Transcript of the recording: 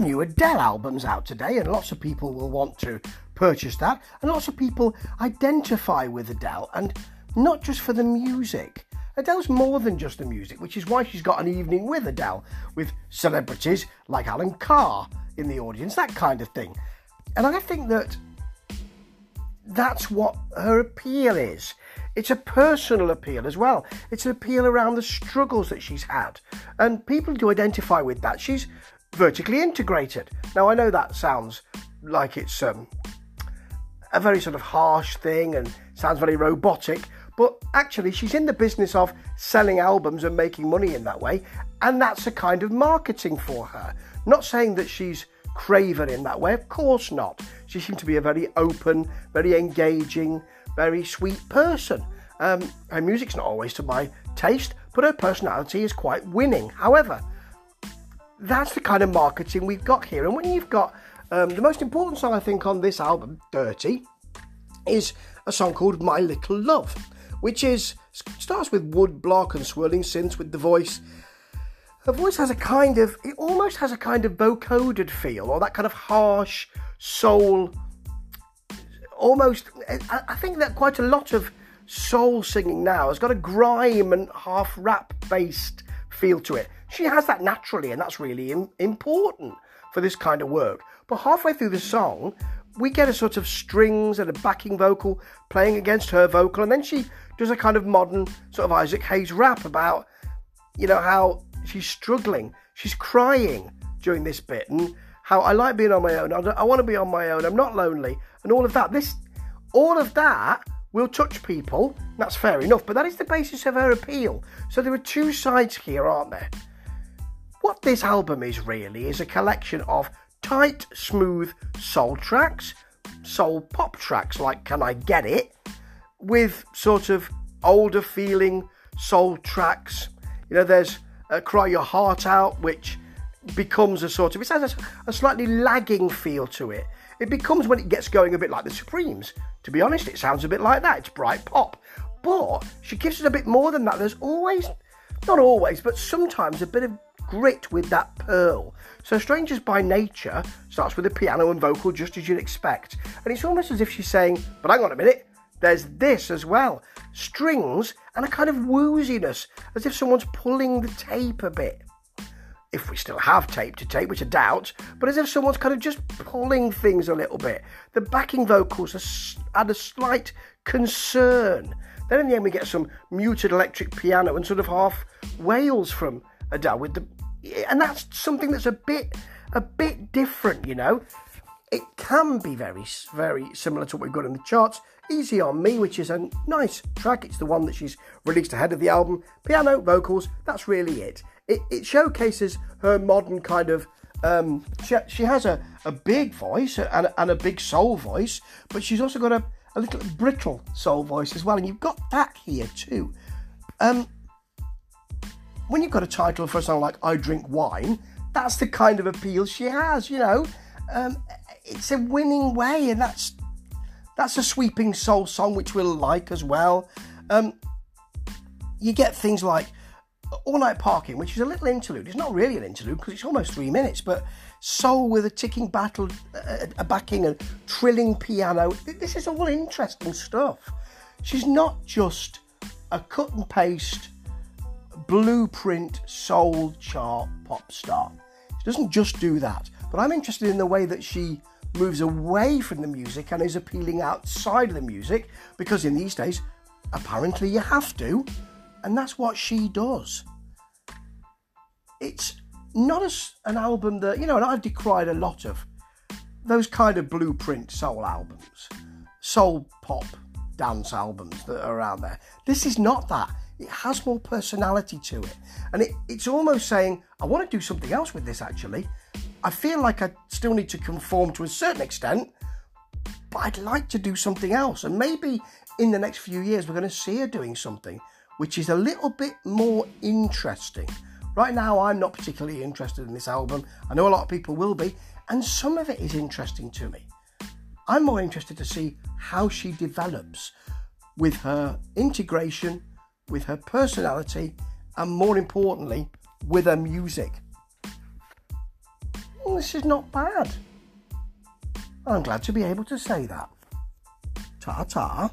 the new Adele album's out today, and lots of people will want to purchase that, and lots of people identify with Adele, and not just for the music. Adele's more than just the music, which is why she's got an evening with Adele, with celebrities like Alan Carr in the audience, that kind of thing. And I think that that's what her appeal is. It's a personal appeal as well. It's an appeal around the struggles that she's had. And people do identify with that. She's vertically integrated. Now, I know that sounds like it's um, a very sort of harsh thing and sounds very robotic, but actually, she's in the business of selling albums and making money in that way, and that's a kind of marketing for her. Not saying that she's craven in that way, of course not. She seems to be a very open, very engaging, very sweet person. Um, her music's not always to my taste, but her personality is quite winning. However, that's the kind of marketing we've got here. And when you've got um, the most important song, I think, on this album, 30, is a song called My Little Love, which is starts with wood block and swirling synths with the voice. Her voice has a kind of, it almost has a kind of vocoded feel, or that kind of harsh soul. Almost, I think that quite a lot of soul singing now has got a grime and half rap based feel to it. She has that naturally, and that's really important for this kind of work. But halfway through the song, we get a sort of strings and a backing vocal playing against her vocal, and then she does a kind of modern sort of Isaac Hayes rap about, you know, how she's struggling, she's crying during this bit, and how I like being on my own. I, I want to be on my own. I'm not lonely, and all of that. This, all of that will touch people. That's fair enough, but that is the basis of her appeal. So there are two sides here, aren't there? What this album is really is a collection of tight, smooth soul tracks, soul pop tracks like Can I Get It, with sort of older feeling soul tracks. You know, there's uh, Cry Your Heart Out, which becomes a sort of, it has a, a slightly lagging feel to it. It becomes when it gets going a bit like the Supremes. To be honest, it sounds a bit like that. It's bright pop. But she gives it a bit more than that. There's always, not always, but sometimes a bit of grit with that pearl. So Strangers by Nature starts with a piano and vocal just as you'd expect. And it's almost as if she's saying, but hang on a minute, there's this as well. Strings and a kind of wooziness, as if someone's pulling the tape a bit. If we still have tape to tape, which I doubt, but as if someone's kind of just pulling things a little bit. The backing vocals add a slight concern. Then in the end, we get some muted electric piano and sort of half wails from Adele with the and that's something that's a bit a bit different, you know. It can be very very similar to what we've got in the charts. Easy on Me, which is a nice track. It's the one that she's released ahead of the album. Piano, vocals, that's really it. It, it showcases her modern kind of. Um, she, she has a, a big voice and, and a big soul voice, but she's also got a, a little brittle soul voice as well, and you've got that here too. Um, when you've got a title for a song like I Drink Wine, that's the kind of appeal she has, you know. Um, it's a winning way, and that's that's a sweeping soul song which we'll like as well. Um, you get things like All Night Parking, which is a little interlude. It's not really an interlude because it's almost three minutes, but soul with a ticking battle, a, a backing, and trilling piano. This is all interesting stuff. She's not just a cut and paste blueprint soul chart pop star. She doesn't just do that, but I'm interested in the way that she moves away from the music and is appealing outside of the music because in these days, apparently, you have to, and that's what she does. It's not as an album that, you know, and I've decried a lot of those kind of blueprint soul albums, soul pop dance albums that are around there. This is not that. It has more personality to it. And it, it's almost saying, I want to do something else with this actually. I feel like I still need to conform to a certain extent, but I'd like to do something else. And maybe in the next few years, we're going to see her doing something which is a little bit more interesting. Right now, I'm not particularly interested in this album. I know a lot of people will be, and some of it is interesting to me. I'm more interested to see how she develops with her integration with her personality, and more importantly, with her music. This is not bad. I'm glad to be able to say that. Ta ta.